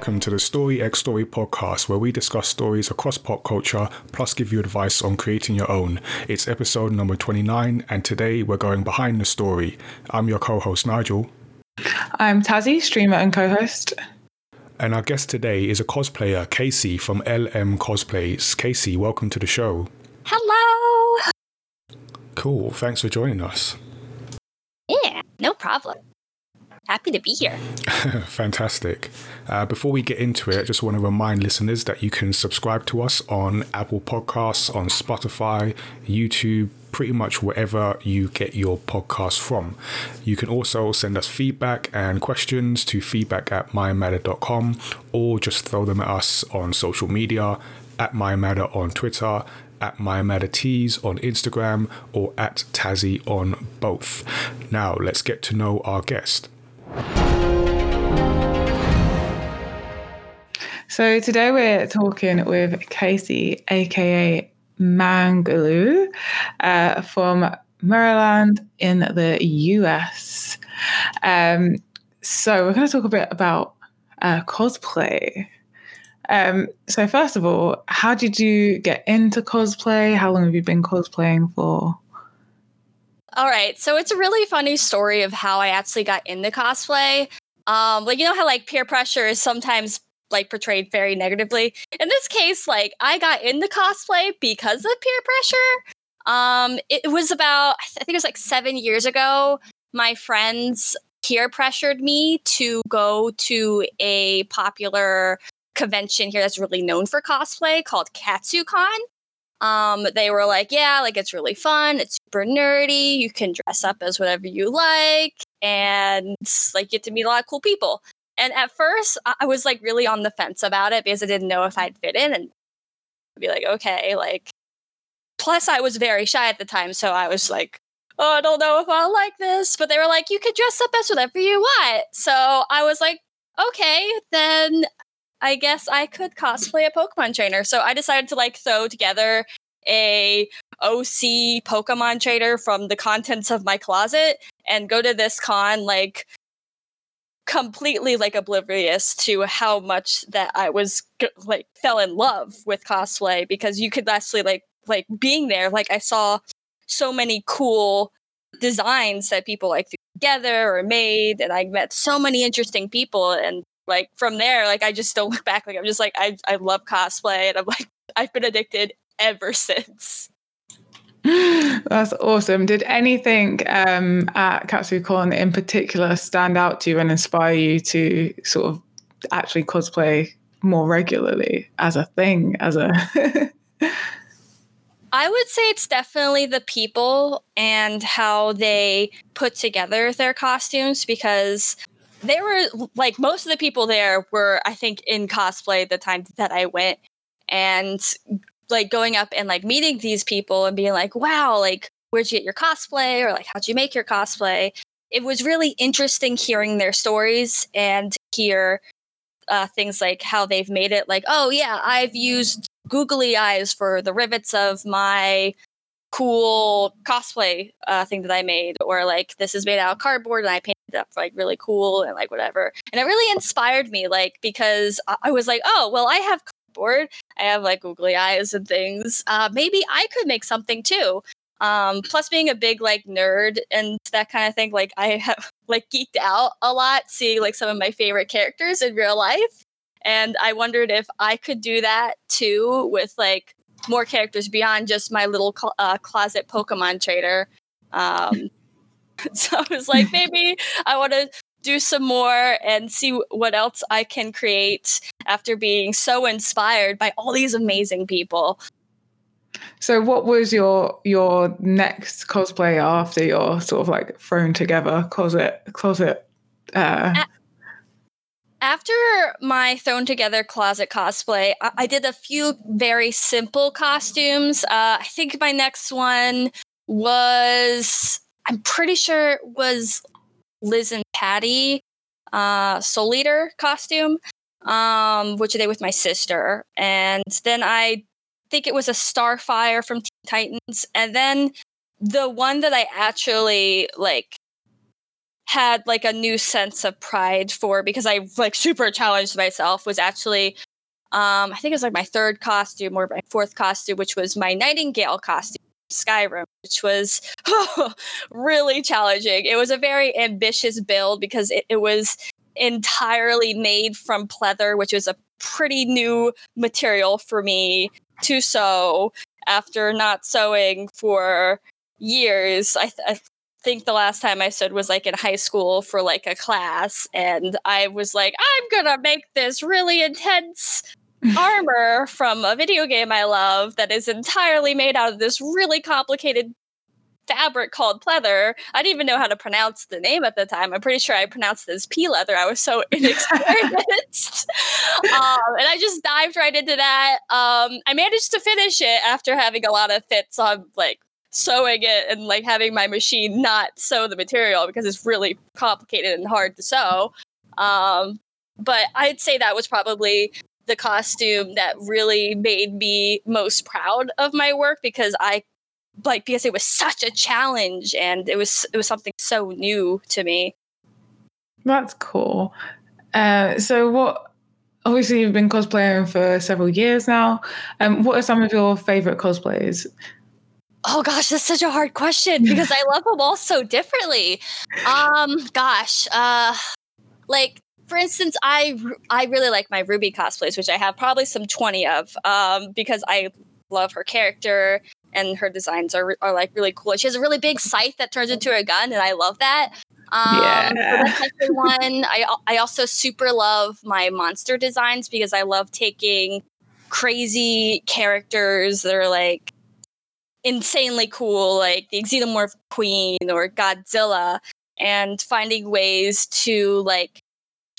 Hello and welcome to the Story X Story podcast, where we discuss stories across pop culture plus give you advice on creating your own. It's episode number 29, and today we're going behind the story. I'm your co host, Nigel. I'm Tazzy, streamer and co host. And our guest today is a cosplayer, Casey from LM Cosplays. Casey, welcome to the show. Hello. Cool. Thanks for joining us. Yeah, no problem happy to be here. Fantastic. Uh, before we get into it, I just want to remind listeners that you can subscribe to us on Apple Podcasts, on Spotify, YouTube, pretty much wherever you get your podcast from. You can also send us feedback and questions to feedback at mymatter.com or just throw them at us on social media at mymatter on Twitter at MyMatterTees on Instagram or at Tazzy on both. Now, let's get to know our guest. So today we're talking with Casey, aka Mangaloo, uh, from Maryland in the US. Um, so we're going to talk a bit about uh, cosplay. Um, so first of all, how did you get into cosplay? How long have you been cosplaying for? All right. So it's a really funny story of how I actually got into cosplay. Um, like you know how like peer pressure is sometimes like portrayed very negatively. In this case, like I got into cosplay because of peer pressure. Um, it was about I think it was like seven years ago. My friends peer pressured me to go to a popular convention here that's really known for cosplay called KatsuCon. Um, they were like, yeah, like it's really fun. It's super nerdy. You can dress up as whatever you like and like get to meet a lot of cool people. And at first, I was like really on the fence about it because I didn't know if I'd fit in and I'd be like, okay, like. Plus, I was very shy at the time, so I was like, oh, I don't know if I like this. But they were like, you could dress up as whatever you want. So I was like, okay, then I guess I could cosplay a Pokemon trainer. So I decided to like throw together a OC Pokemon trainer from the contents of my closet and go to this con like completely like oblivious to how much that I was like fell in love with cosplay because you could actually like like being there like I saw so many cool designs that people like threw together or made and I met so many interesting people and like from there, like I just don't look back, like I'm just like I I love cosplay, and I'm like I've been addicted ever since. That's awesome. Did anything um, at KatsuCon in particular stand out to you and inspire you to sort of actually cosplay more regularly as a thing, as a I would say it's definitely the people and how they put together their costumes because they were like most of the people there were i think in cosplay the time that i went. And like going up and like meeting these people and being like wow like where'd you get your cosplay? or like how'd you make your cosplay? It was really interesting hearing their stories and hear uh, things like how they've made it like oh yeah i've used googly eyes for the rivets of my cool cosplay uh, thing that I made, or like this is made out of cardboard and I painted up like really cool and like whatever. And it really inspired me, like because I was like, oh well, I have cardboard, I have like googly eyes and things. Uh, maybe I could make something too. Um, plus, being a big like nerd and that kind of thing, like I have like geeked out a lot seeing like some of my favorite characters in real life. And I wondered if I could do that too with like more characters beyond just my little cl- uh, closet Pokemon trader. Um, so I was like, maybe I want to do some more and see what else I can create after being so inspired by all these amazing people. So, what was your your next cosplay after your sort of like thrown together closet closet? Uh, after my thrown together closet cosplay, I, I did a few very simple costumes. Uh, I think my next one was, I'm pretty sure it was Liz and Patty uh, Soul Eater costume, um, which did with my sister. And then I think it was a Starfire from Teen Titans. And then the one that I actually like had like a new sense of pride for because I like super challenged myself was actually um I think it was like my third costume or my fourth costume, which was my Nightingale costume. Skyrim, which was really challenging. It was a very ambitious build because it, it was entirely made from pleather, which was a pretty new material for me to sew after not sewing for years. I, th- I think the last time I sewed was like in high school for like a class, and I was like, I'm gonna make this really intense armor from a video game I love that is entirely made out of this really complicated fabric called pleather. I didn't even know how to pronounce the name at the time. I'm pretty sure I pronounced it as p leather. I was so inexperienced. um, and I just dived right into that. Um, I managed to finish it after having a lot of fits on like sewing it and like having my machine not sew the material because it's really complicated and hard to sew. Um, but I'd say that was probably the costume that really made me most proud of my work because I like because it was such a challenge and it was it was something so new to me. That's cool. Uh, so what obviously you've been cosplaying for several years now. Um, what are some of your favorite cosplays? Oh gosh, that's such a hard question because I love them all so differently. Um, gosh, uh, like for instance, I I really like my Ruby cosplays, which I have probably some twenty of, um, because I love her character and her designs are are like really cool. She has a really big scythe that turns into a gun, and I love that. Um, yeah. So one. I I also super love my monster designs because I love taking crazy characters that are like insanely cool, like the Xenomorph Queen or Godzilla, and finding ways to like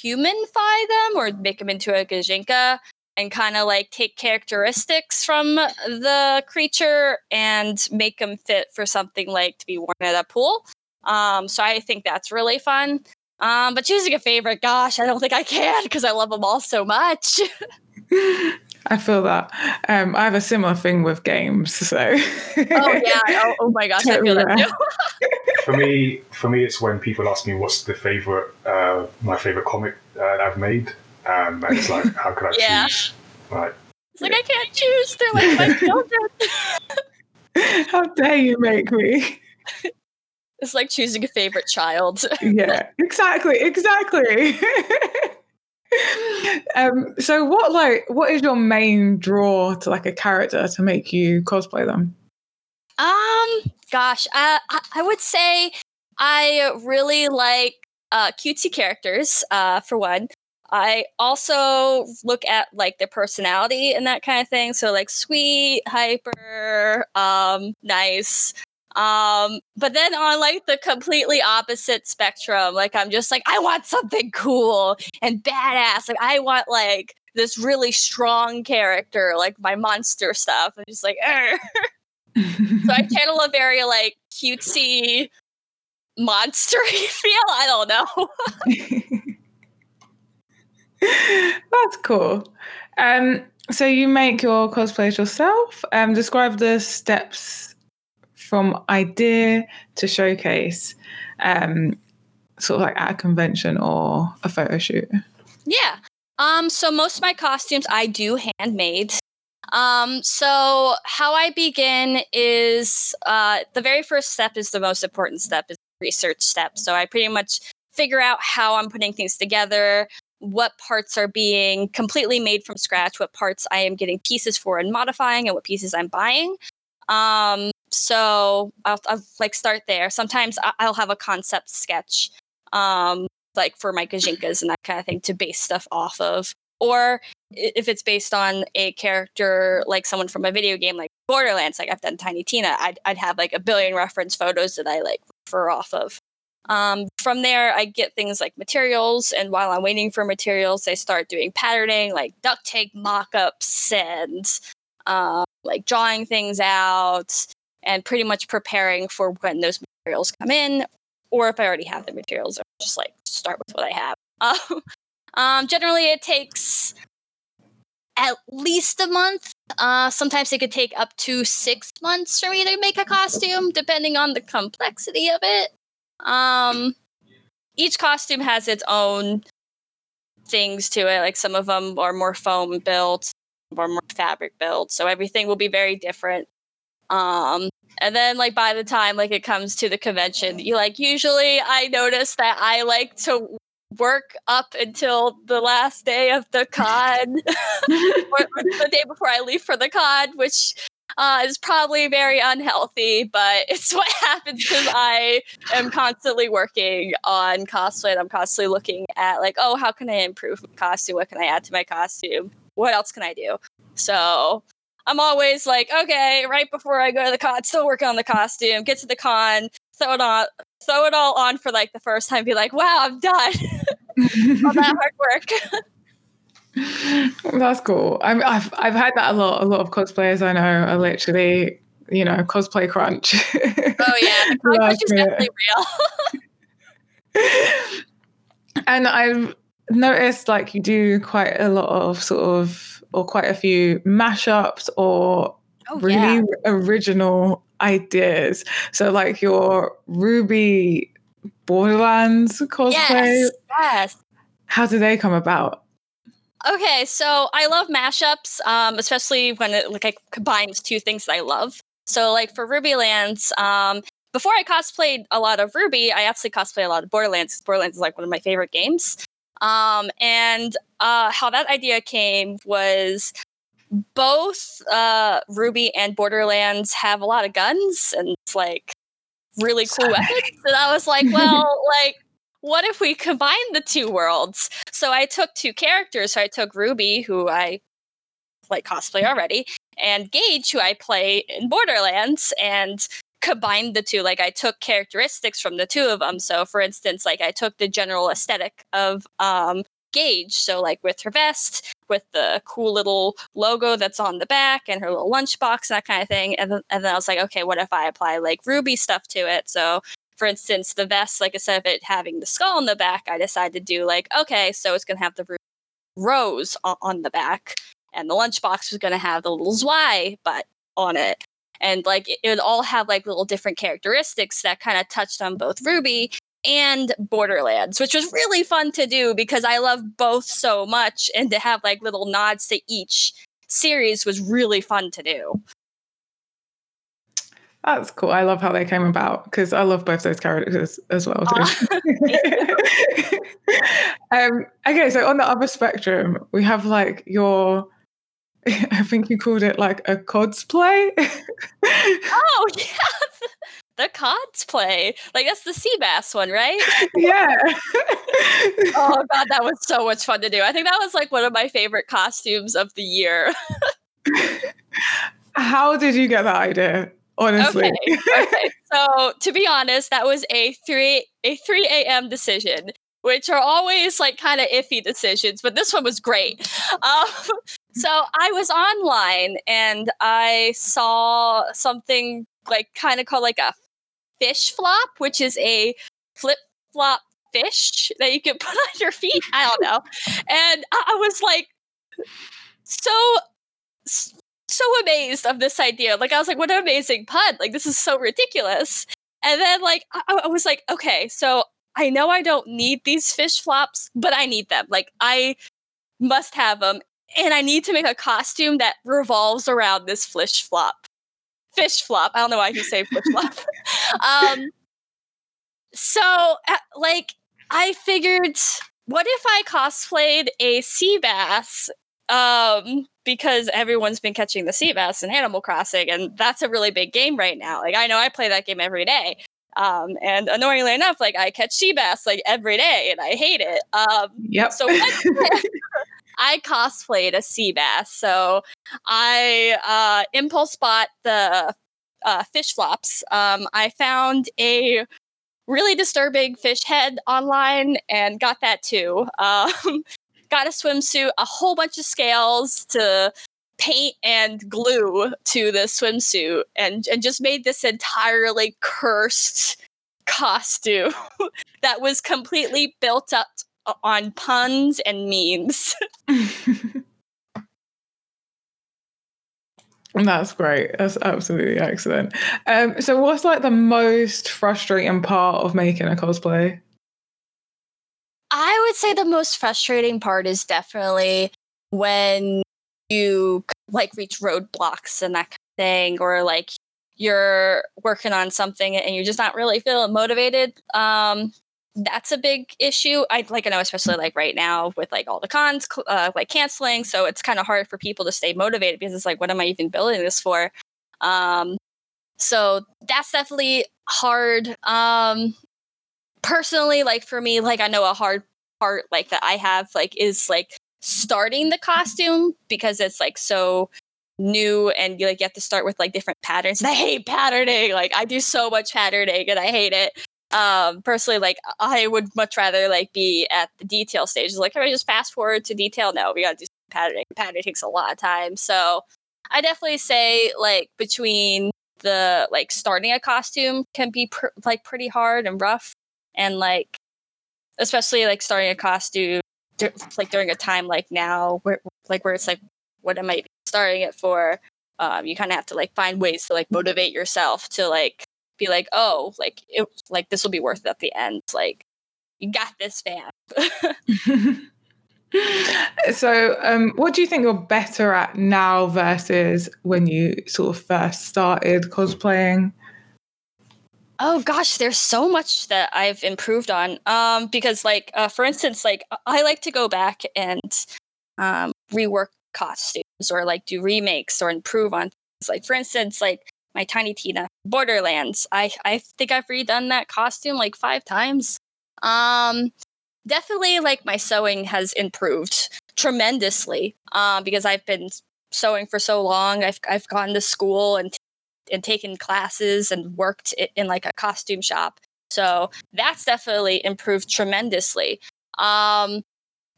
humanify them or make them into a Gijinka and kind of like take characteristics from the creature and make them fit for something like to be worn at a pool. Um, so I think that's really fun. Um, but choosing a favorite, gosh, I don't think I can because I love them all so much. I feel that. Um, I have a similar thing with games, so. oh yeah! Oh, oh my gosh, I feel that too. for me, for me, it's when people ask me what's the favorite, uh, my favorite comic uh, I've made, um, and it's like, how could I yeah. choose? Like, it's like I can't choose. They're like my children. how dare you make me? It's like choosing a favorite child. yeah, exactly, exactly. um, so what like what is your main draw to like a character to make you cosplay them? Um, gosh, uh, I would say I really like uh, cutesy characters. Uh, for one, I also look at like their personality and that kind of thing. So like sweet, hyper, um, nice. Um, but then on like the completely opposite spectrum, like I'm just like, I want something cool and badass. Like I want like this really strong character, like my monster stuff. I'm just like, so I channel a very like cutesy monstery feel. I don't know. That's cool. Um, so you make your cosplays yourself. Um, describe the steps from idea to showcase, um, sort of like at a convention or a photo shoot? Yeah. Um, so most of my costumes I do handmade. Um, so how I begin is uh, the very first step is the most important step is research step. So I pretty much figure out how I'm putting things together, what parts are being completely made from scratch, what parts I am getting pieces for and modifying, and what pieces I'm buying. Um, so I'll, I'll, like start there. Sometimes I'll have a concept sketch, um, like for my Gijinkas and that kind of thing to base stuff off of. Or if it's based on a character like someone from a video game like Borderlands, like I've done Tiny Tina, I'd, I'd have like a billion reference photos that I like refer off of. Um, from there, I get things like materials, and while I'm waiting for materials, I start doing patterning, like duct tape mock ups and uh, like drawing things out and pretty much preparing for when those materials come in, or if I already have the materials, I'll just like start with what I have. Um, um, generally, it takes at least a month. Uh, sometimes it could take up to six months for me to make a costume, depending on the complexity of it. Um, each costume has its own things to it. Like some of them are more foam built, or more fabric built. So everything will be very different. Um, and then like by the time like it comes to the convention, you like usually I notice that I like to work up until the last day of the con the day before I leave for the con, which uh, is probably very unhealthy, but it's what happens because I am constantly working on cosplay and I'm constantly looking at like, oh, how can I improve my costume? What can I add to my costume? What else can I do? So I'm always like, okay, right before I go to the con, still working on the costume, get to the con, throw it on, throw it all on for like the first time, be like, wow, I'm done. all that hard work. That's cool. i have I've had that a lot. A lot of cosplayers I know are literally, you know, cosplay crunch. oh yeah, the crunch is definitely real. and I've noticed like you do quite a lot of sort of, or quite a few mashups or oh, really yeah. original ideas. So like your Ruby Borderlands cosplay. Yes. yes. How do they come about? Okay, so I love mashups, um, especially when it like combines two things that I love. So like for RWBY Lands, um, before I cosplayed a lot of Ruby, I actually cosplayed a lot of Borderlands. Borderlands is like one of my favorite games. Um, and uh, how that idea came was both uh, RWBY and Borderlands have a lot of guns and it's like really cool weapons. And I was like, well, like what if we combine the two worlds? So I took two characters. So I took Ruby, who I like cosplay already, and Gaige, who I play in Borderlands, and combined the two. Like I took characteristics from the two of them. So for instance, like I took the general aesthetic of um, Gaige. So like with her vest, with the cool little logo that's on the back and her little lunchbox, that kind of thing. And then, and then I was like, okay, what if I apply like ruby stuff to it? So for instance, the vest, like instead of it having the skull on the back, I decided to do like, okay, so it's to have the ruby rose on the back, and the lunchbox was to have the little Zwei butt on it. And like it would all have like little different characteristics that kind of touched on both RWBY and Borderlands, which was really fun to do because I love both so much. And to have like little nods to each series was really fun to do. That's cool. I love how they came about because I love both those characters as well. um, okay, so on the other spectrum, we have like your. I think you called it like a cosplay. oh yeah, the cosplay. Like that's the sea bass one, right? Yeah. oh god, that was so much fun to do. I think that was like one of my favorite costumes of the year. How did you get that idea? honestly. Okay. okay. So to be honest, that was a three a three a.m. decision, which are always like kind of iffy decisions, but this one was great. Um, so I was online and I saw something like kind of called like a fish flop, which is a flip flop fish that you can put on your feet. I don't know, and I was like so so amazed of this idea. Like I was like, what an amazing pun! Like this is so ridiculous. And then like I, I was like, okay, so I know I don't need these fish flops, but I need them. Like I must have them, and I need to make a costume that revolves around this fish flop. Fish flop. I don't know why you say fish flop. Um. So uh, like I figured, what if I cosplayed a sea bass um, because everyone's been catching the sea bass in Animal Crossing, and that's a really big game right now. Like I know I play that game every day. Um, and annoyingly enough, like I catch sea bass like every day, and I hate it. Um, yep. So I cosplayed a sea bass. So I uh, impulse bought the uh, fish flops. Um, I found a really disturbing fish head online and got that too. Um, got a swimsuit, a whole bunch of scales to paint and glue to the swimsuit and, and just made this entirely cursed costume that was completely built up on puns and memes. That's great. That's absolutely excellent. Um, so, what's like the most frustrating part of making a cosplay? I would say the most frustrating part is definitely when you like reach roadblocks and that kind of thing, or like you're working on something and you're just not really feeling motivated. Um, that's a big issue. I like I know, especially like right now with like all the cons uh, like canceling, so it's kind of hard for people to stay motivated because it's like, what am I even building this for? Um, so that's definitely hard. Um, personally, like for me, like I know a hard part like that I have like is like starting the costume because it's like so new and you like you have to start with like different patterns. And I hate patterning. Like I do so much patterning and I hate it. Um personally like I would much rather like be at the detail stages. Like can I just fast forward to detail? No, we gotta do patterning. Patterning takes a lot of time. So I definitely say like between the like starting a costume can be pr- like pretty hard and rough and like especially like starting a costume like during a time like now where like where it's like what am i starting it for um, you kind of have to like find ways to like motivate yourself to like be like oh like it like this will be worth it at the end like you got this fam so um, what do you think you're better at now versus when you sort of first started cosplaying Oh gosh, there's so much that I've improved on. Um, because like uh, for instance, like I like to go back and um, rework costumes or like do remakes or improve on things. Like for instance, like my Tiny Tina Borderlands. I I think I've redone that costume like five times. Um, definitely like my sewing has improved tremendously. Um, because I've been sewing for so long. I've I've gone to school and and taken classes and worked in like a costume shop. So that's definitely improved tremendously. Um,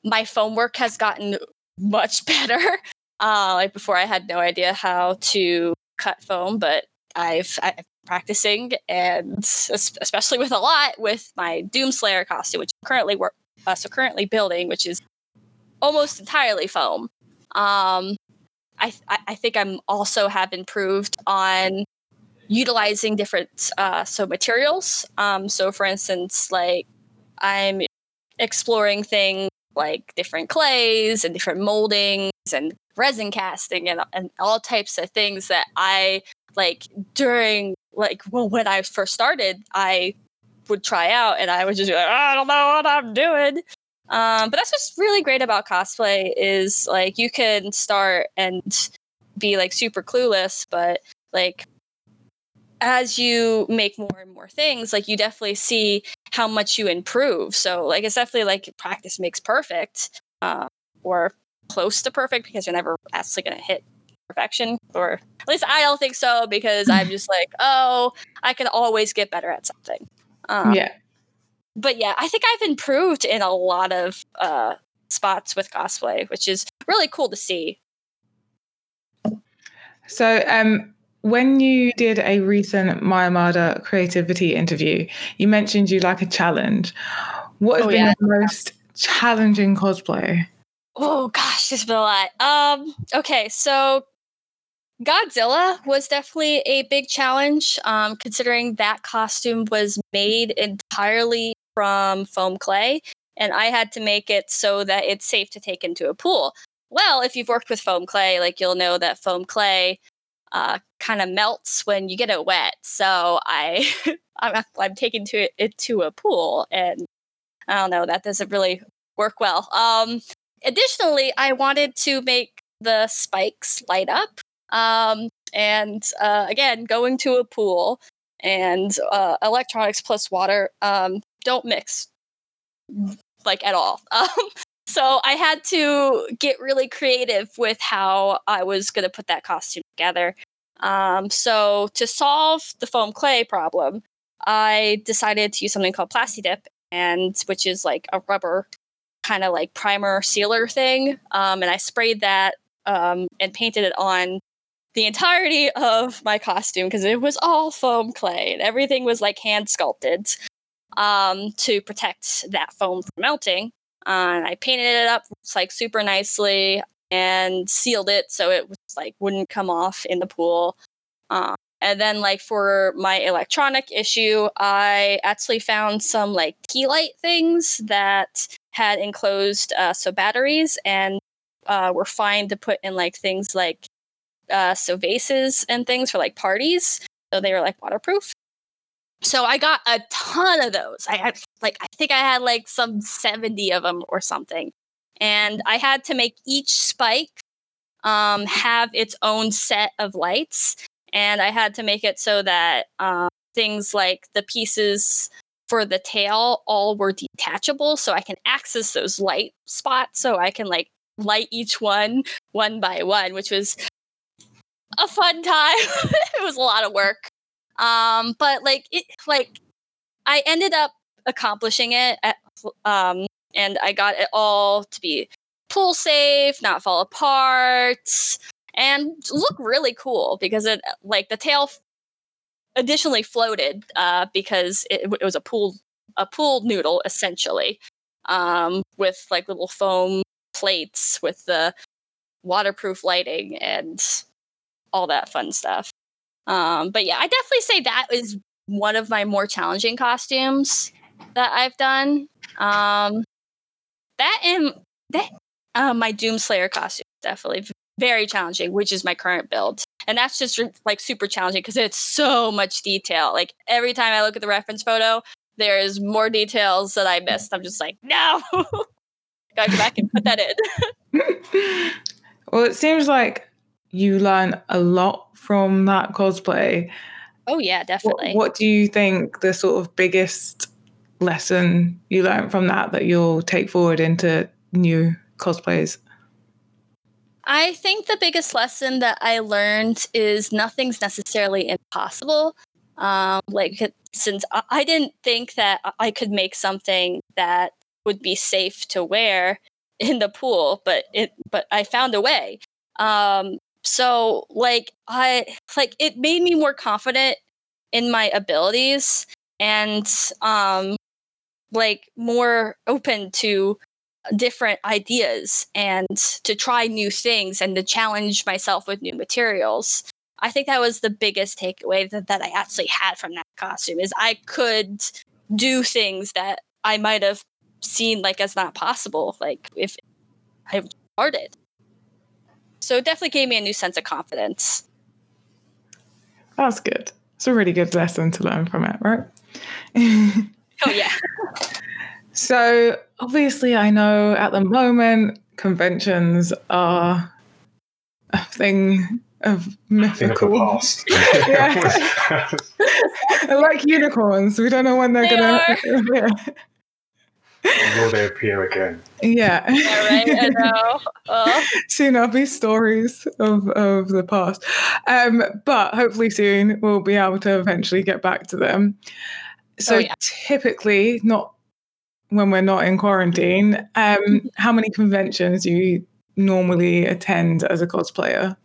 my foam work has gotten much better. Uh, like before, I had no idea how to cut foam, but I've, I've practicing and especially with a lot with my Doomslayer costume, which I'm currently work uh, so currently building, which is almost entirely foam. Um, I, I think I'm also have improved on utilizing different uh, so materials. Um, so for instance, like I'm exploring things like different clays and different moldings and resin casting and, and all types of things that I like during like well when I first started I would try out and I would just be like I don't know what I'm doing um, but that's what's really great about cosplay is like you can start and be like super clueless, but like as you make more and more things, like you definitely see how much you improve. So like it's definitely like practice makes perfect, uh, or close to perfect because you're never actually gonna hit perfection. Or at least I don't think so because I'm just like, oh, I can always get better at something. Um, yeah but yeah, I think I've improved in a lot of uh, spots with cosplay, which is really cool to see. So, um, when you did a recent Mayamada creativity interview, you mentioned you like a challenge. What has oh, been yeah. the most challenging cosplay? Oh gosh, there's been a lot. Um, okay, so Godzilla was definitely a big challenge, um, considering that costume was made entirely from foam clay, and I had to make it so that it's safe to take into a pool. Well, if you've worked with foam clay, like you'll know that foam clay uh, kind of melts when you get it wet. So I, I'm, I'm taking to it, it, to a pool, and I don't know that doesn't really work well. Um, additionally, I wanted to make the spikes light up. Um, and uh, again, going to a pool and uh, electronics plus water um, don't mix like at all. Um, so I had to get really creative with how I was going to put that costume together. Um, so to solve the foam clay problem, I decided to use something called Plastidip, and which is like a rubber kind of like primer sealer thing. Um, and I sprayed that um, and painted it on the entirety of my costume because it was all foam clay and everything was like hand sculpted um, to protect that foam from melting. Uh, and I painted it up like super nicely and sealed it so it was like wouldn't come off in the pool. Uh, And then, like, for my electronic issue, I actually found some like key light things that had enclosed uh, so batteries and uh, were fine to put in like things like uh, so vases and things for like parties. So they were like waterproof. So I got a ton of those. I had like I think I had like some 70 of them or something. And I had to make each spike um, have its own set of lights and I had to make it so that um, things like the pieces for the tail all were detachable, so I can access those light spots. So I can like light each one one by one, which was a fun time. it was a lot of work, um, but like it, like I ended up accomplishing it, at, um, and I got it all to be pull safe, not fall apart and look really cool because it like the tail additionally floated uh, because it, it, was a pool a pool noodle essentially um, with like little foam plates with the waterproof lighting and all that fun stuff. Um, but yeah, I definitely say that is one of my more challenging costumes that I've done. Um, that and that uh, my Doomslayer costume definitely very challenging, which is my current build. And that's just like super challenging because it's so much detail. Like every time I look at the reference photo, there's more details that I missed. I'm just like, no, gotta go back and put that in. well, it seems like you learn a lot from that cosplay. Oh yeah, definitely. What, what do you think the sort of biggest lesson you learned from that that you'll take forward into new cosplays? I think the biggest lesson that I learned is nothing's necessarily impossible. Um, like, since I didn't think that I could make something that would be safe to wear in the pool, but it, but I found a way. Um, so like I like it made me more confident in my abilities and um like more open to different ideas and to try new things and to challenge myself with new materials. I think that was the biggest takeaway that, that I actually had from that costume is I could do things that I might have seen like as not possible, like if I started. So it definitely gave me a new sense of confidence. That's good. It's a really good lesson to learn from it, right? oh yeah. So, obviously, I know at the moment conventions are a thing of mythical. past. like unicorns. We don't know when they're they going to appear. Will they appear again? Yeah. Yeah, right. I know. Oh. soon there'll be stories of, of the past. Um, but hopefully soon we'll be able to eventually get back to them. So Oh, yeah. typically, not when we're not in quarantine, um, how many conventions do you normally attend as a cosplayer?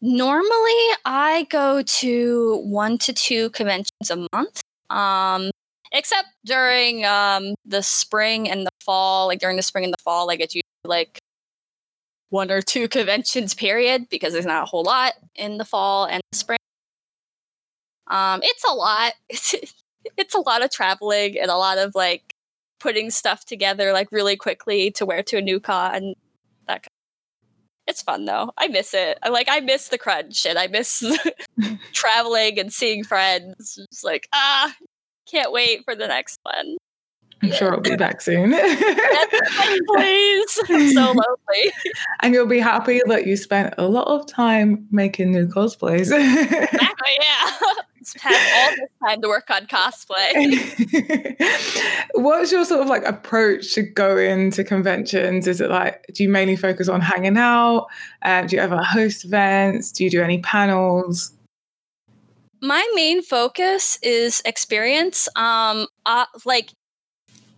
Normally, I go to one to two conventions a month. Um, except during um the spring and the fall. Like during the spring and the fall, like it's usually like one or two conventions period because there's not a whole lot in the fall and the spring. Um, it's a lot. It's it's a lot of traveling and a lot of like putting stuff together like really quickly to wear to a new con. That kind of... it's fun though. I miss it. I like I miss the crunch and I miss traveling and seeing friends. It's like ah, can't wait for the next one. I'm sure it'll be back soon. Please, it's so lonely. and you'll be happy that you spent a lot of time making new cosplays. Exactly, yeah. Have all this time to work on cosplay. What's your sort of like approach to go into conventions? Is it like, do you mainly focus on hanging out? Um, do you ever host events? Do you do any panels? My main focus is experience. Um, uh, like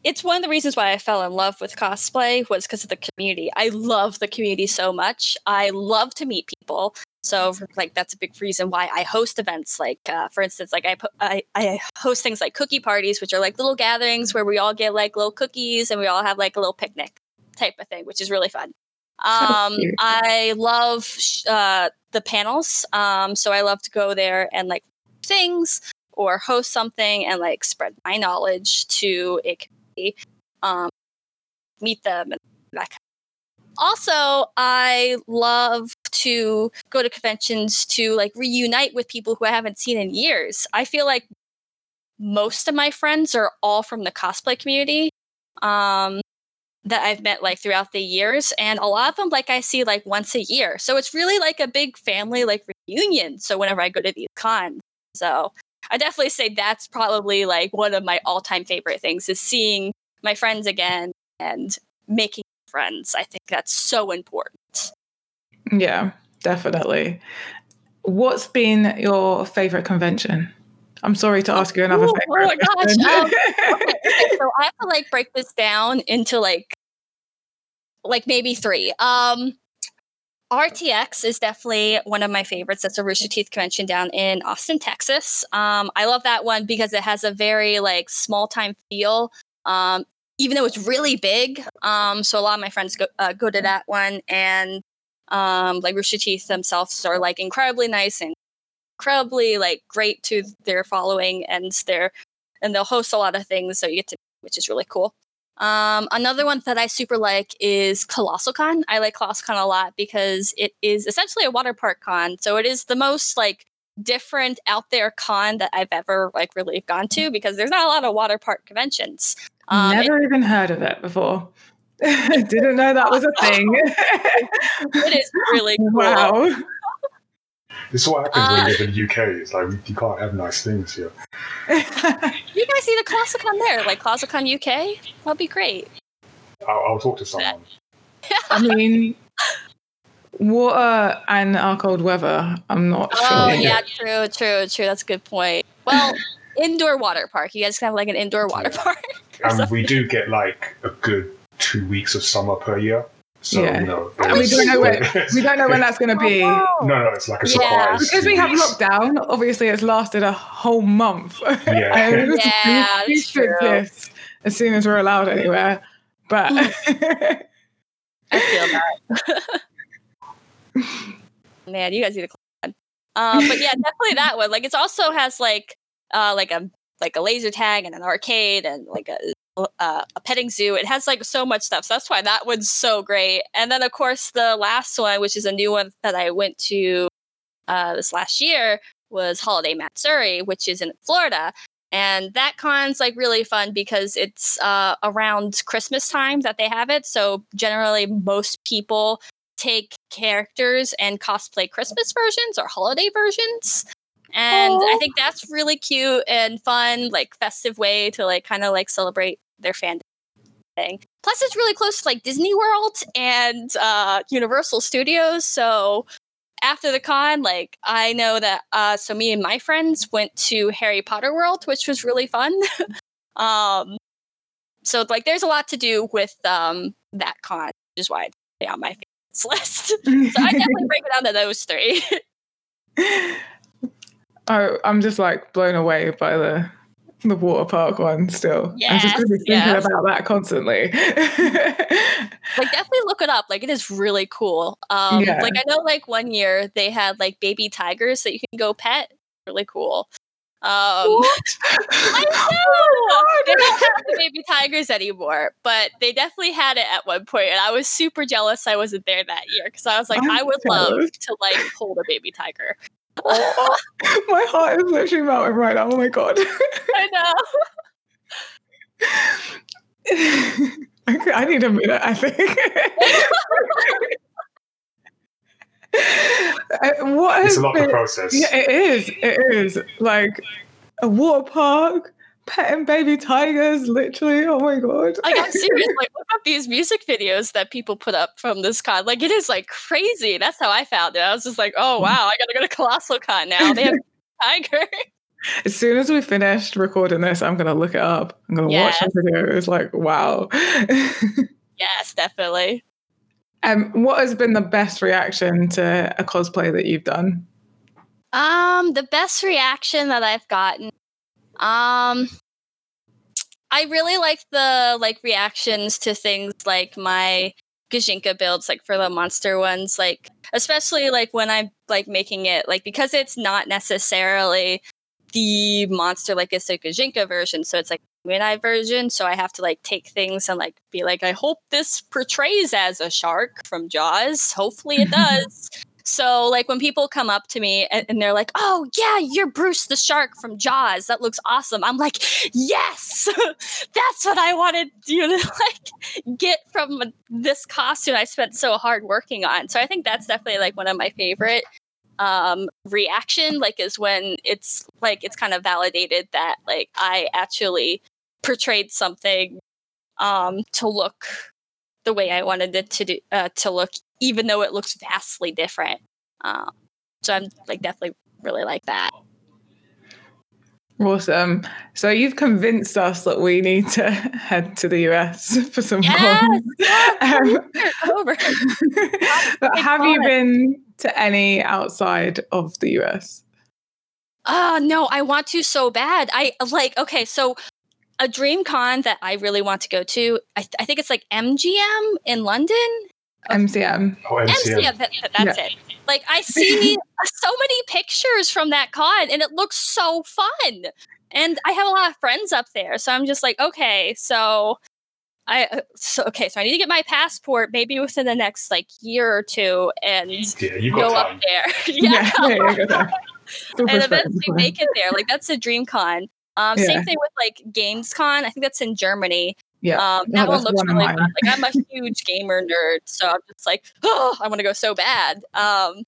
it's one of the reasons why I fell in love with cosplay was because of the community. I love the community so much. I love to meet people. So, like, that's a big reason why I host events. Like, uh, for instance, like I, I I host things like cookie parties, which are like little gatherings where we all get like little cookies and we all have like a little picnic type of thing, which is really fun. Um. I love sh- uh, the panels. Um, so I love to go there and like things or host something and like spread my knowledge to a community, um, meet them and also, I love to go to conventions to like reunite with people who I haven't seen in years. I feel like most of my friends are all from the cosplay community um, that I've met like throughout the years, and a lot of them like I see like once a year. So it's really like a big family like reunion. So whenever I go to these cons, so I definitely say that's probably like one of my all-time favorite things is seeing my friends again and making friends. I think that's so important. Yeah, definitely. What's been your favorite convention? I'm sorry to ask you another Ooh, favorite. oh my gosh, question. um, Okay, so I have to like break this down into like like maybe three. Um RTX is definitely one of my favorites. That's a Rooster Teeth convention down in Austin, Texas. Um, I love that one because it has a very like small time feel. Um, even though it's really big. Um, so a lot of my friends go uh, go to that one, and um, like Rooster Teeth themselves are like incredibly nice and incredibly like great to their following, and they're and they'll host a lot of things, so you get to which is really cool. Um, another one that I super like is Colossal Con. I like Colossal Con a lot because it is essentially a water park con. So it is the most like different out there con that I've ever like really gone to because there's not a lot of water park conventions. Um, it- Never even heard of it before. Didn't know that was a thing. it is really cool. wow. This is what happens when Uh, you live in the UK. It's like you can't have nice things here. You guys see the Classicon there, like Classicon UK? That'd be great. I'll, I'll talk to someone. I mean, water and our cold weather. I'm not Oh sure. yeah, true, true, true. That's a good point. Well, indoor water park. You guys can have like an indoor water Yeah. park. Or And something. we do get like a good two weeks of summer per year. So Yeah. you know, And we don't know when we don't know when that's going to be. No, no, it's like a Yeah. surprise. Because we have lockdown, obviously it's lasted a whole month. Yeah. And Yeah, we that's true. as soon as we're allowed anywhere. But I feel that. Man, you guys need to click on. Um, but yeah, definitely that one. Like, it also has like, uh, like a like a laser tag and an arcade and like a uh, a petting zoo. It has like so much stuff. So that's why that one's so great. And then of course the last one, which is a new one that I went to uh, this last year, was Holiday Matsuri, which is in Florida. And that con's like really fun because it's uh, around Christmas time that they have it. So generally, most people take characters and cosplay Christmas versions or holiday versions. And I think that's really cute and fun, like festive way to like kind of like celebrate their fandom thing. Plus, it's really close to like Disney World and uh, Universal Studios. So after the con, like I know that uh, so me and my friends went to Harry Potter World, which was really fun. um, so like there's a lot to do with um, that con, which is why it's on my favorites list. so I definitely break it down to those three. Oh, I'm just like blown away by the the water park one still. I'm just gonna be thinking Yes, yes. about that constantly. like definitely look it up. Like it is really cool. Um, Yeah. like I know like one year they had like baby tigers that you can go pet. Really cool. Um, I know they don't have the baby tigers anymore, but they definitely had it at one point, and I was super jealous I wasn't there that year because I was like, I'm I would love to like hold a baby tiger. Oh, my heart is literally melting right now. Oh my god. I know. I need a minute, I think. Uh, what It's a lot been, to process. Yeah, it is. It is. Like a water park, petting baby tigers, literally. Oh my god. Like I'm serious. Like look up these music videos that people put up from this con. Like it is like crazy. That's how I found it. I was just like, oh wow, I gotta go to Colossal Con now. They have tiger. As soon as we finished recording this, I'm gonna look it up. I'm gonna watch the video. It's like, wow. yes, definitely. um, what has been the best reaction to a cosplay that you've done? Um, the best reaction that I've gotten. Um I really like the like reactions to things like my Gijinka builds, like for the monster ones, like especially like when I'm like making it like because it's not necessarily the monster like it's a Gijinka version, so it's like Midnight version. So I have to like take things and like be like, I hope this portrays as a shark from Jaws. Hopefully it does. So, like, when people come up to me and, and, they're like, "Oh, yeah, you're Bruce the shark from Jaws. That looks awesome." I'm like, "Yes, that's what I wanted you to like get from this costume I spent so hard working on." So, I think that's definitely like one of my favorite um reaction like is when it's like it's kind of validated that like I actually portrayed something um to look the way I wanted it to do uh, to look even though it looks vastly different. Um, so I'm like definitely really like that. Awesome. So you've convinced us that we need to head to the US for some yes! fun. Yes! Um, over. but have you been to any outside of the US? Oh, uh, no, I want to so bad. I like, okay, so a dream con that I really want to go to, I, th- I think it's like MGM in London. MCM. Oh, MCM. MCM, that, that's yeah. it. Like I see so many pictures from that con and it looks so fun. And I have a lot of friends up there. So I'm just like, okay, so I uh, so okay, so I need to get my passport maybe within the next like year or two and yeah, you go time. up there. yeah. yeah, yeah go there. and eventually make it there. Like that's a dream con. Um, yeah. Same thing with like Gamescom. I think that's in Germany. Yeah, um, that one looks really fun. Like I'm a huge gamer nerd, so I'm just like, oh, I want to go so bad. Um,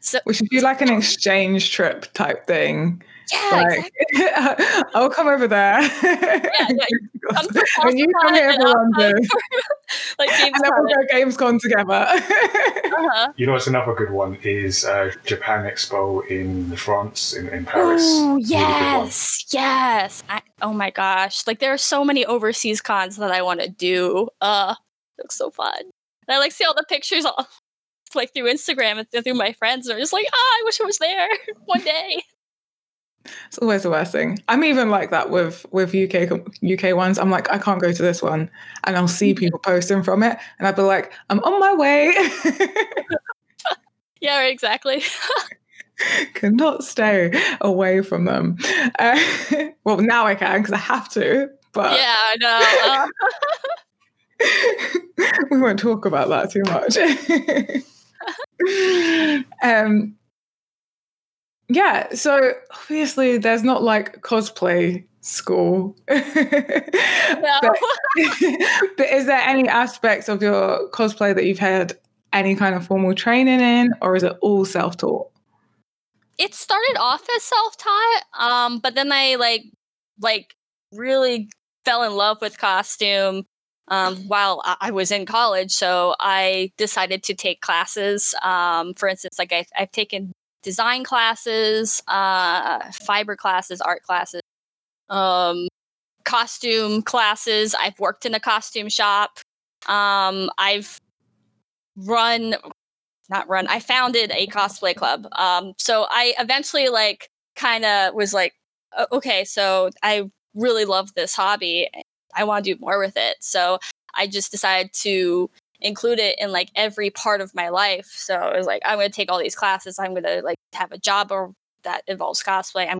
so we should do like an exchange trip type thing. Yeah, like, exactly. I'll come over there. Yeah, yeah. Come and you come here for London. like and then we'll go Gamescom together. uh-huh. You know what's another good one is uh, Japan Expo in France, in, in Paris. Oh, yes, yes. I, oh my gosh. Like there are so many overseas cons that I want to do. Uh, looks so fun. And I like see all the pictures all, like through Instagram and through my friends. And I'm just like, oh, I wish I was there one day. It's always the worst thing. I'm even like that with with UK UK ones. I'm like, I can't go to this one, and I'll see people posting from it, and I'll be like, I'm on my way. yeah, exactly. Cannot stay away from them. Uh, well, now I can because I have to. But yeah, I know. Uh. we won't talk about that too much. um, yeah, so obviously there's not like cosplay school. no. but, but is there any aspects of your cosplay that you've had any kind of formal training in, or is it all self taught? It started off as self taught, um, but then I like like really fell in love with costume um, while I was in college. So I decided to take classes. Um, for instance, like I've, I've taken design classes, uh, fiber classes, art classes, um, costume classes. I've worked in a costume shop. Um, I've run, not run, I founded a cosplay club. Um, so I eventually like kind of was like, okay, so I really love this hobby. I want to do more with it. So I just decided to include it in like every part of my life. So it was like, I'm going to take all these classes. I'm going to like have a job or that involves cosplay. I'm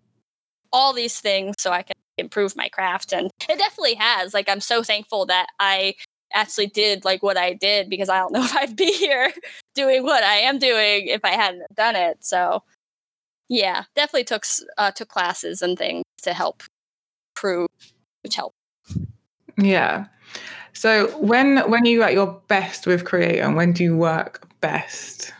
all these things so I can improve my craft. And it definitely has. Like, I'm so thankful that I actually did like what I did because I don't know if I'd be here doing what I am doing if I hadn't done it. So yeah, definitely took uh, took classes and things to help prove, which helped. Yeah. So when when are you at your best with create, and When do you work best?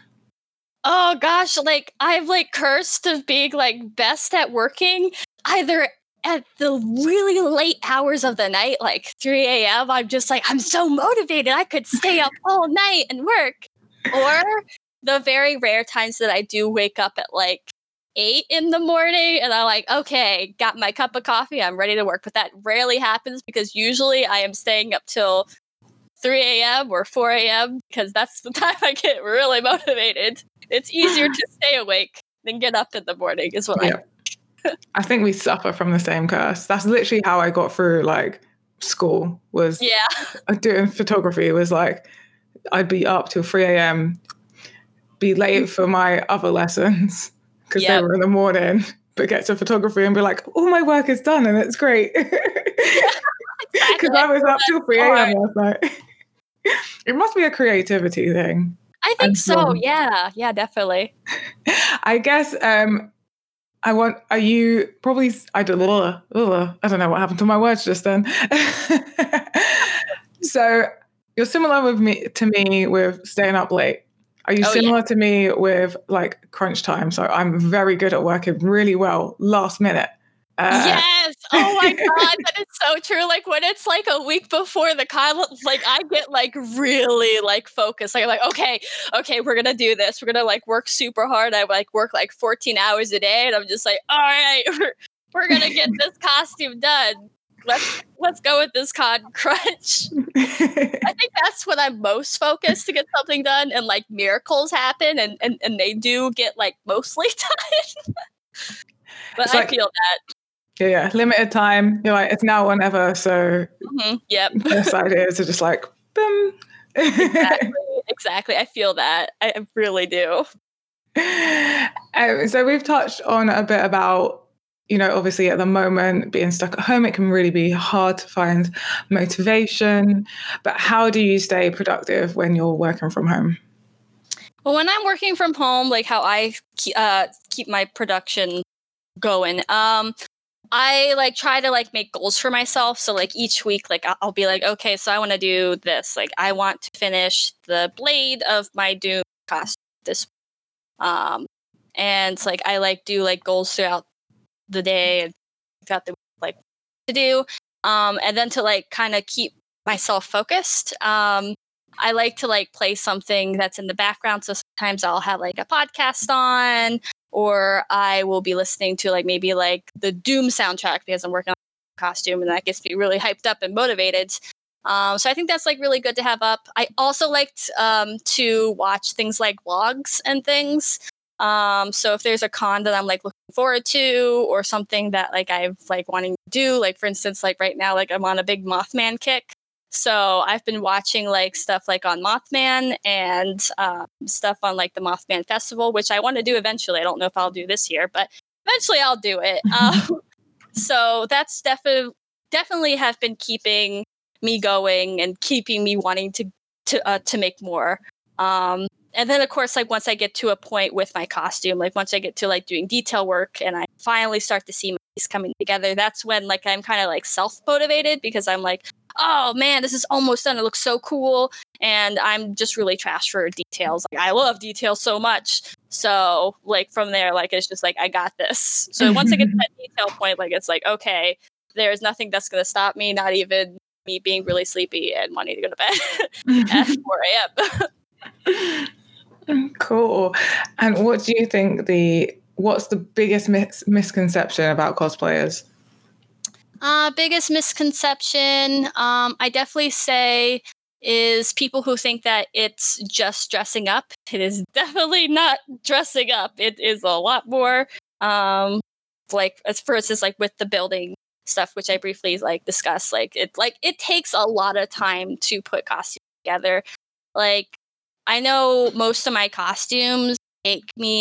Oh gosh, like I've like cursed of being like best at working either at the really late hours of the night, like 3 a.m. I'm just like, I'm so motivated. I could stay up all night and work. Or the very rare times that I do wake up at like eight in the morning and I'm like, okay, got my cup of coffee, I'm ready to work. But that rarely happens because usually I am staying up till 3 a.m. or 4 a.m. because that's the time I get really motivated. It's easier to stay awake than get up in the morning, is what yeah. I I think we suffer from the same curse. That's literally how I got through like school was yeah uh, doing photography was like I'd be up till 3 a.m., be late mm. for my other lessons because Yep. they were in the morning, but get to photography and be like, all my work is done and it's great. Because I was up till 3 a.m. last night. It must be a creativity thing. I think so. sure. Yeah, yeah, definitely. I guess um I want are you probably I don't know I don't know what happened to my words just then. so you're similar with me to me with staying up late. Are you Oh, yeah. similar to me with like crunch time? So I'm very good at working really well last minute. Uh, yes. Oh my god, that is so true. Like when it's like a week before the con, like I get like really like focused. Like I'm like, okay, okay, we're gonna do this. We're gonna like work super hard. I like work like 14 hours a day, and I'm just like, all right, we're, we're gonna get this costume done. Let's let's go with this con crunch. I think that's when I'm most focused to get something done, and like miracles happen, and and, and they do get like mostly done. but It's I like- feel that. yeah, yeah, limited time. You're like, it's now or never. So Mhm, Yep. best ideas are just like, boom. exactly, exactly. I feel that. I I really do. um, so we've touched on a bit about you know obviously at the moment being stuck at home it can really be hard to find motivation but how do you stay productive when you're working from home Well, when I'm working from home, like how I uh, keep my production going, um, I like try to like make goals for myself. So like each week, like I'll- be like, okay, so I want to do this. Like I want to finish the blade of my Doom costume this, um, and like I like do like goals throughout the day and got the like to do, um, and then to like kind of keep myself focused. Um, I like to like play something that's in the background. So sometimes I'll have like a podcast on, or I will be listening to like maybe like the Doom soundtrack because I'm working on a costume and that gets me really hyped up and motivated. Um, so I think that's like really good to have up. I also liked um, to watch things like vlogs and things. Um, so if there's a con that I'm like looking forward to or something that like I've like wanting to do, like for instance, like right now, like I'm on a big Mothman kick. So I've been watching like stuff like on Mothman and um, stuff on like the Mothman Festival, which I want to do eventually. I don't know if I'll do this year, but eventually I'll do it. Um, so that's definitely definitely have been keeping me going and keeping me wanting to to uh, to make more. Um, and then of course, like once I get to a point with my costume, like once I get to like doing detail work and I finally start to see my piece coming together, that's when like I'm kind of like self motivated because I'm like, oh man, this is almost done. It looks so cool, and I'm just really trash for details. Like I love details so much. So like from there, like it's just like I got this. So once I get to that detail point, like it's like okay, there's nothing that's gonna stop me, not even me being really sleepy and wanting to go to bed at 4 a.m. cool and what do you think the what's the biggest mis- misconception about cosplayers Uh, biggest misconception, um, I definitely say, is people who think that it's just dressing up. It is definitely not dressing up. It is a lot more. Um, like as first as like with the building stuff, which I briefly like discussed. Like it, like it takes a lot of time to put costumes together. Like I know most of my costumes take me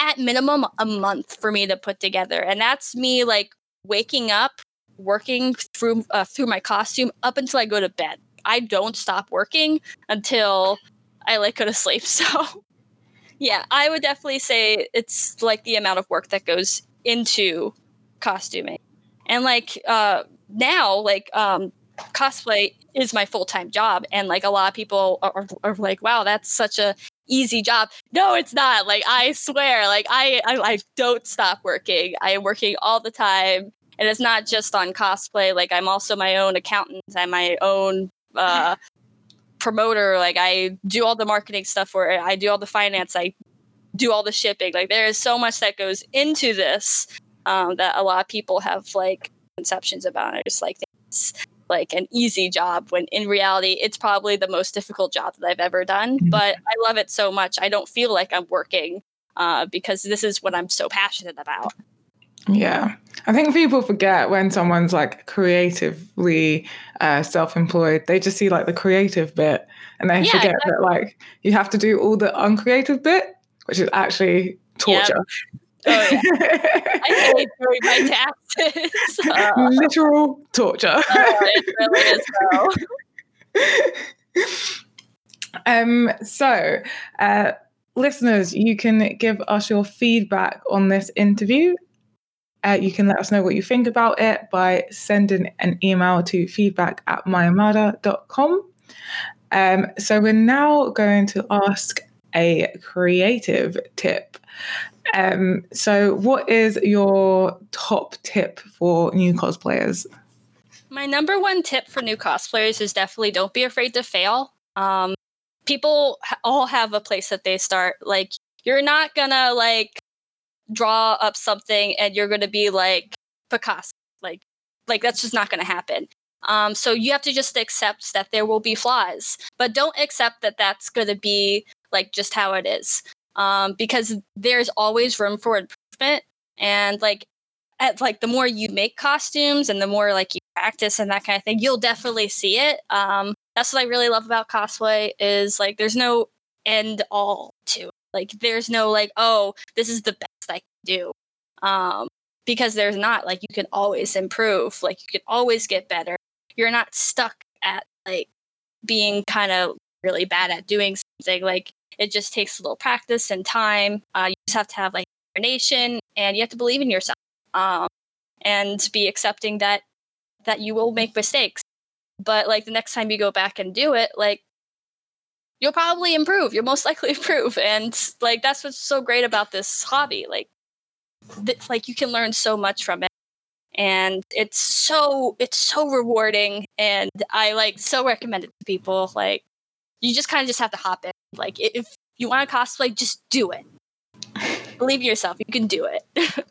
at minimum a month for me to put together, and that's me like waking up working through uh, through my costume up until I go to bed. I don't stop working until I like go to sleep. So yeah, I would definitely say it's like the amount of work that goes into costuming. And like uh now like um cosplay is my full-time job. And like a lot of people are, are, like wow that's such a easy job. No it's not. Like i swear like I, I i don't stop working. I am working all the time. And it's not just on cosplay. Like i'm also my own accountant. I'm my own uh promoter. Like i do all the marketing stuff for it. I do all the finance. I do all the shipping. Like there is so much that goes into this um, that a lot of people have like conceptions about. It just like it's like an easy job when in reality it's probably the most difficult job that i've ever done Mhm. but i love it so much i don't feel like i'm working uh, because this is what i'm so passionate about Yeah. I think people forget when someone's like creatively uh, self employed, they just see like the creative bit and they Yeah, forget that like you have to do all the uncreative bit, which is actually torture. Oh yeah, I hate doing my taxes. Uh, Literal torture. oh, it really is though. Um, so, uh, listeners, you can give us your feedback on this interview. Uh, you can let us know what you think about it by sending an email to feedback at mayamada.com. Um, so, we're now going to ask a creative tip. Um, so, what is your top tip for new cosplayers? My number one tip for new cosplayers is definitely don't be afraid to fail. Um, people all have a place that they start. Like you're not gonna like draw up something and you're gonna be like Picasso. Like like that's just not gonna happen. Um, so you have to just accept that there will be flaws, but don't accept that that's gonna be like just how it is. Um, because there's always room for improvement and like at like the more you make costumes and the more like you practice and that kind of thing, you'll definitely see it. Um, that's what I really love about cosplay is like there's no end all to it. Like there's no like, oh, this is the best I can do. Um, because there's not like you can always improve. Like you can always get better. You're not stuck at like being kind of really bad at doing something. Like it just takes a little practice and time. Uh, you just have to have like determination and you have to believe in yourself um, and be accepting that that you will make mistakes. But like the next time you go back and do it like you'll probably improve. You'll most likely improve. And like that's what's so great about this hobby. Like th- like you can learn so much from it. And it's so it's so rewarding. And i like so recommend it to people. Like you just kind of just have to hop in like if you want to cosplay just do it believe in yourself you can do it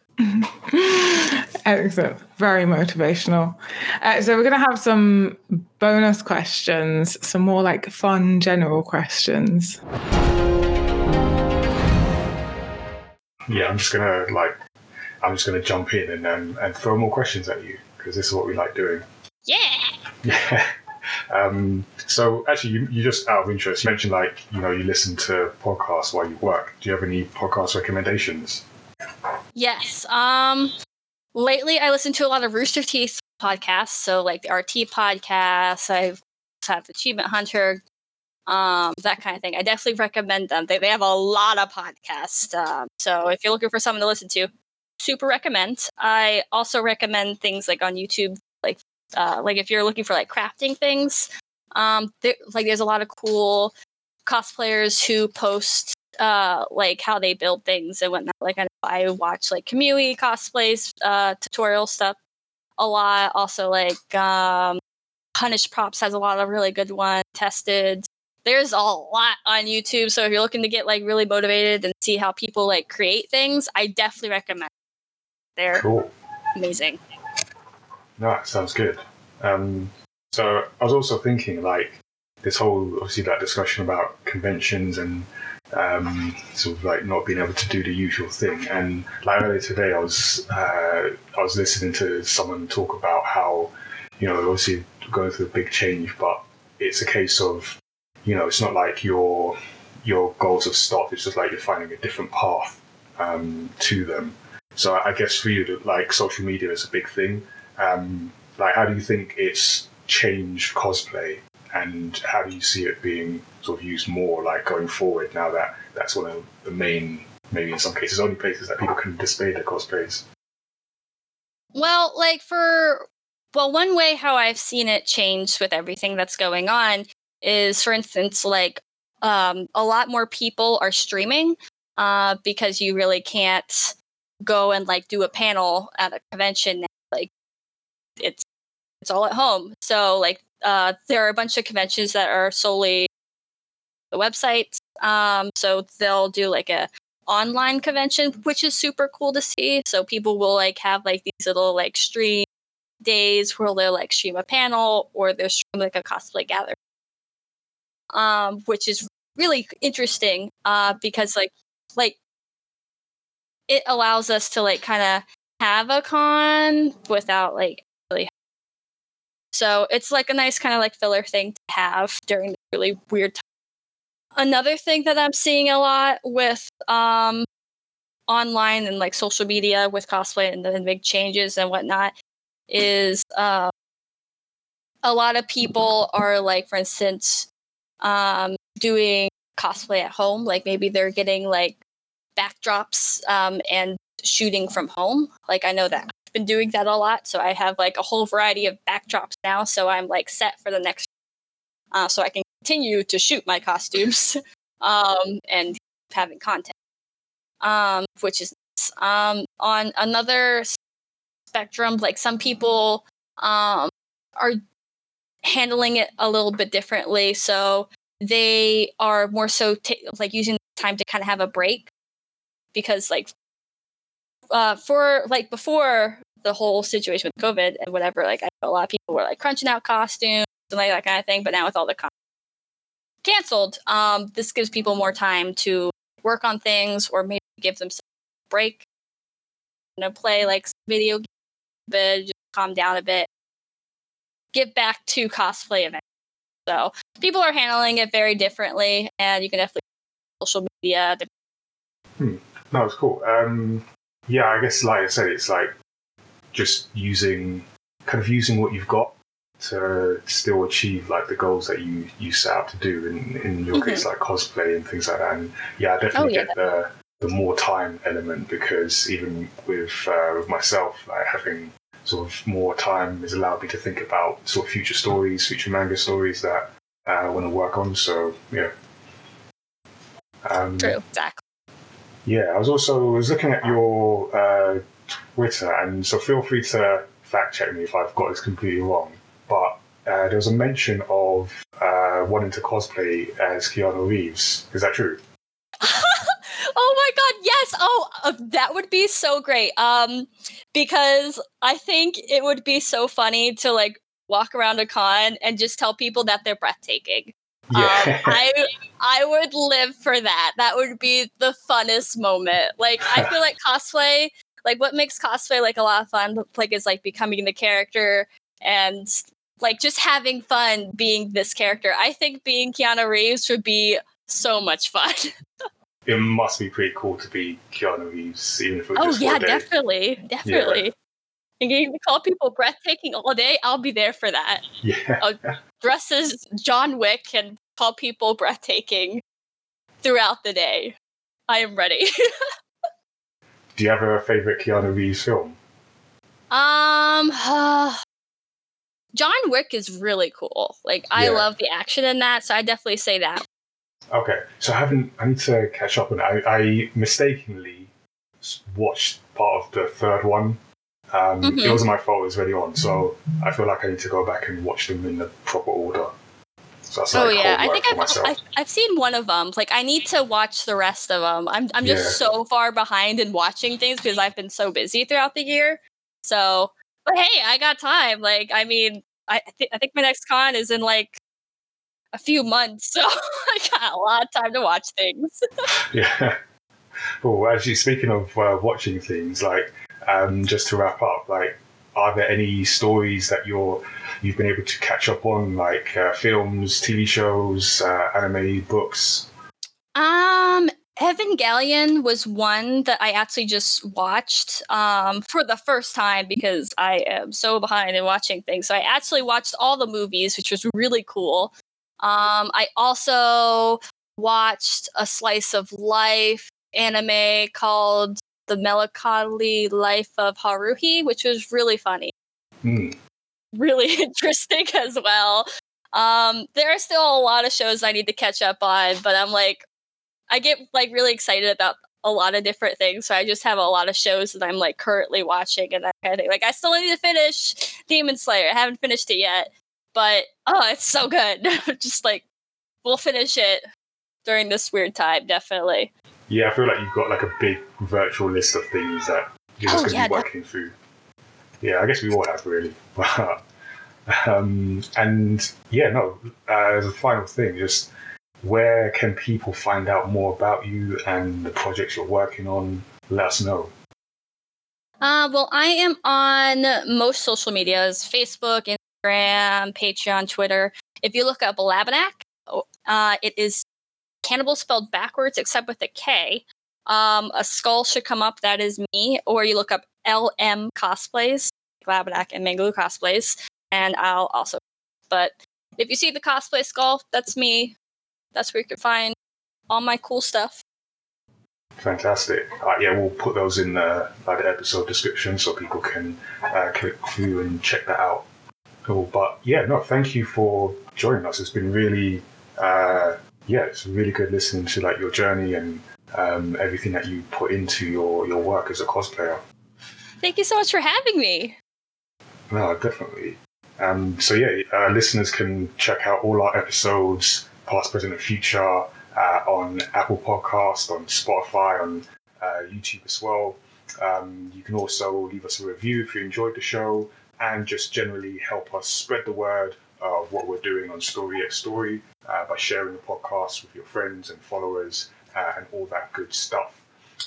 Excellent. Very motivational. Uh, so, we're going to have some bonus questions, some more like fun general questions. Yeah, I'm just gonna like, I'm just gonna jump in and um, and throw more questions at you because this is what we like doing. yeah Yeah. Um, so actually, you, you just out of interest, you mentioned like you know you listen to podcasts while you work. Do you have any podcast recommendations? Yes. Um lately I listen to a lot of Rooster Teeth podcasts, so like the RT podcast, I have Achievement Hunter, um, that kind of thing. I definitely recommend them. They they have a lot of podcasts. Um, so if you're looking for someone to listen to, super recommend. I also recommend things like on YouTube, like uh, like if you're looking for like crafting things, um, there, like there's a lot of cool cosplayers who post uh like how they build things and whatnot. Like I, know I watch like Kamui cosplays, uh, tutorial stuff a lot. Also like um, Punished Props has a lot of really good ones tested. There's a lot on YouTube, so if you're looking to get like really motivated and see how people like create things, I definitely recommend. They're Cool. amazing. No, that sounds good. Um, so I was also thinking like this whole obviously that discussion about conventions and um, sort of like not being able to do the usual thing. And like earlier today, I was uh, I was listening to someone talk about how you know obviously going through a big change, but it's a case of you know it's not like your your goals have stopped. It's just like you're finding a different path um, to them. So I guess for you, like social media is a big thing. Um, like, how do you think it's changed cosplay, and how do you see it being sort of used more, like going forward? Now that that's one of the main, maybe in some cases, only places that people can display their cosplays. Well, like for well, one way how I've seen it change with everything that's going on is, for instance, like um, a lot more people are streaming uh, because you really can't go and like do a panel at a convention. It's it's all at home. So like uh, there are a bunch of conventions that are solely the websites. Um, so they'll do like a online convention, which is super cool to see. So people will like have like these little like stream days where they'll like stream a panel or they'll stream like a cosplay gathering. Um, which is really interesting uh because like like it allows us to like kind of have a con without like. So it's like a nice kind of like filler thing to have during really weird time. Another thing that I'm seeing a lot with um online and like social media with cosplay and the big changes and whatnot is uh, a lot of people are like for instance um, doing cosplay at home like maybe they're getting like backdrops um, and shooting from home like i know that been doing that a lot so i have like a whole variety of backdrops now so i'm like set for the next uh, so i can continue to shoot my costumes um, and having content um, which is nice. um, on another spectrum. Like some people um, are handling it a little bit differently, so they are more so t- like using time to kind of have a break because like uh, for like before the whole situation with COVID and whatever, like I know a lot of people were like crunching out costumes and like that kind of thing. But now with all the con- canceled, um, this gives people more time to work on things or maybe give themselves a break, you know, play like video games, bit, just calm down a bit, get back to cosplay events. So people are handling it very differently, and you can definitely social media. Hmm. No, it's cool. Um, yeah, I guess like I said, it's like just using kind of using what you've got to still achieve like the goals that you you set out to do in in your mm-hmm. case like cosplay and things like that and yeah i definitely oh, yeah. get the the more time element because even with uh, with myself, like having sort of more time has allowed me to think about sort of future stories, future manga stories that uh, I want to work on. So yeah. Um, True, exactly. Yeah, I was also I was looking at your uh, Twitter, and so feel free to fact check me if I've got this completely wrong. But uh, there was a mention of uh, wanting to cosplay as Keanu Reeves. Is that true? oh my god, yes. Oh, uh, that would be so great. Um because I think it would be so funny to like walk around a con and just tell people that they're breathtaking. Yeah. Um, I I would live for that. That would be the funnest moment. Like I feel like cosplay, like what makes cosplay like a lot of fun, like is like becoming the character and like just having fun being this character. I think being Keanu Reeves would be so much fun. it must be pretty cool to be Keanu Reeves, even if it was oh, yeah, definitely, definitely. Yeah. And getting to call people breathtaking all day, I'll be there for that. Yeah. I'll dress as John Wick and call people breathtaking throughout the day. I am ready. Do you have a favorite Keanu Reeves film? Um, uh, John Wick is really cool. Like I yeah. love the action in that, so I definitely say that Okay, so I haven't. I need to catch up on it. I, I mistakenly watched part of the third one. Um, mm-hmm. It wasn't my fault. It was already on, so I feel like I need to go back and watch them in the proper order. So oh like yeah, I think I've, I've, I've seen one of them. Like I need to watch the rest of them. I'm I'm just yeah. so far behind in watching things because I've been so busy throughout the year. So, but hey, I got time. Like I mean, I th- I think my next con is in like a few months, so I got a lot of time to watch things. yeah. Well, actually, speaking of uh, watching things, like um, just to wrap up, like, are there any stories that you're you've been able to catch up on, like uh, films, TV shows, uh, anime, books? Um, Evangelion was one that I actually just watched um, for the first time because I am so behind in watching things. So I actually watched all the movies, which was really cool. Um, I also watched a slice of life anime called The Melancholy Life of Haruhi, which was really funny. Mm. Really interesting as well. Um, there are still a lot of shows I need to catch up on, but I'm like, I get like really excited about a lot of different things. So I just have a lot of shows that I'm like currently watching and that kind of thing. Like I still need to finish Demon Slayer. I haven't finished it yet but oh, it's so good. Just like we'll finish it during this weird time, definitely. Yeah, I feel like you've got like a big virtual list of things that you're just oh, going to yeah, be working through. Yeah, I guess we all have really. um, and yeah, no. Uh, as a final thing, just where can people find out more about you and the projects you're working on? Let us know. Uh, well, I am on most social medias Facebook, Instagram, Patreon, Twitter. If you look up Labinnak, oh, uh, it is cannibal spelled backwards except with a K. Um, a skull should come up. That is me. Or you look up LM cosplays, Labinnak and Mangaloo cosplays, and I'll also. But if you see the cosplay skull, that's me. That's where you can find all my cool stuff. Fantastic. Uh, yeah, we'll put those in the, uh, the episode description so people can uh, click through and check that out. Cool. But yeah, no, thank you for joining us. It's been really, uh, yeah, it's really good listening to like your journey and um, everything that you put into your, your work as a cosplayer. Thank you so much for having me. No, definitely. Um, so yeah, uh, listeners can check out all our episodes, past, present, and future uh, on Apple Podcast, on Spotify, on uh, YouTube as well. Um, you can also leave us a review if you enjoyed the show and just generally help us spread the word of what we're doing on Story X Story uh, by sharing the podcast with your friends and followers uh, and all that good stuff.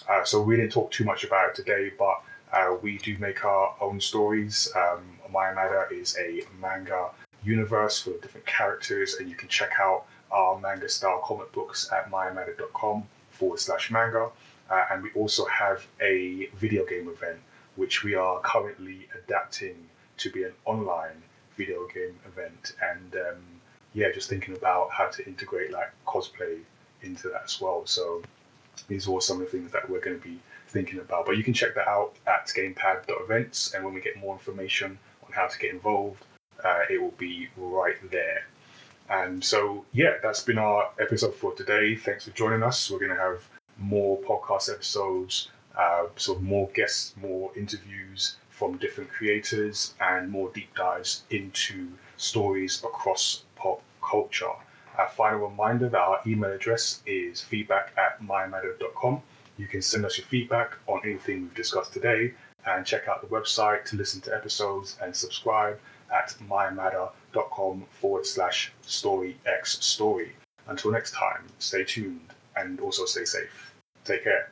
Uh, so we didn't talk too much about it today, but uh, we do make our own stories. Um, Mayamada is a manga universe full of different characters, and you can check out our manga style comic books at mayamada.com forward slash manga. Uh, and we also have a video game event which we are currently adapting to be an online video game event. And um, yeah, just thinking about how to integrate like cosplay into that as well. So these are all some of the things that we're going to be thinking about. But you can check that out at gamepad.events. And when we get more information on how to get involved, uh, it will be right there. And so, yeah, that's been our episode for today. Thanks for joining us. We're going to have more podcast episodes, uh, sort of more guests, more interviews from different creators, and more deep dives into stories across culture. A final reminder that our email address is feedback at mayamada.com. You can send us your feedback on anything we've discussed today and check out the website to listen to episodes and subscribe at mayamada.com forward slash story x story. Until next time, stay tuned and also stay safe. Take care.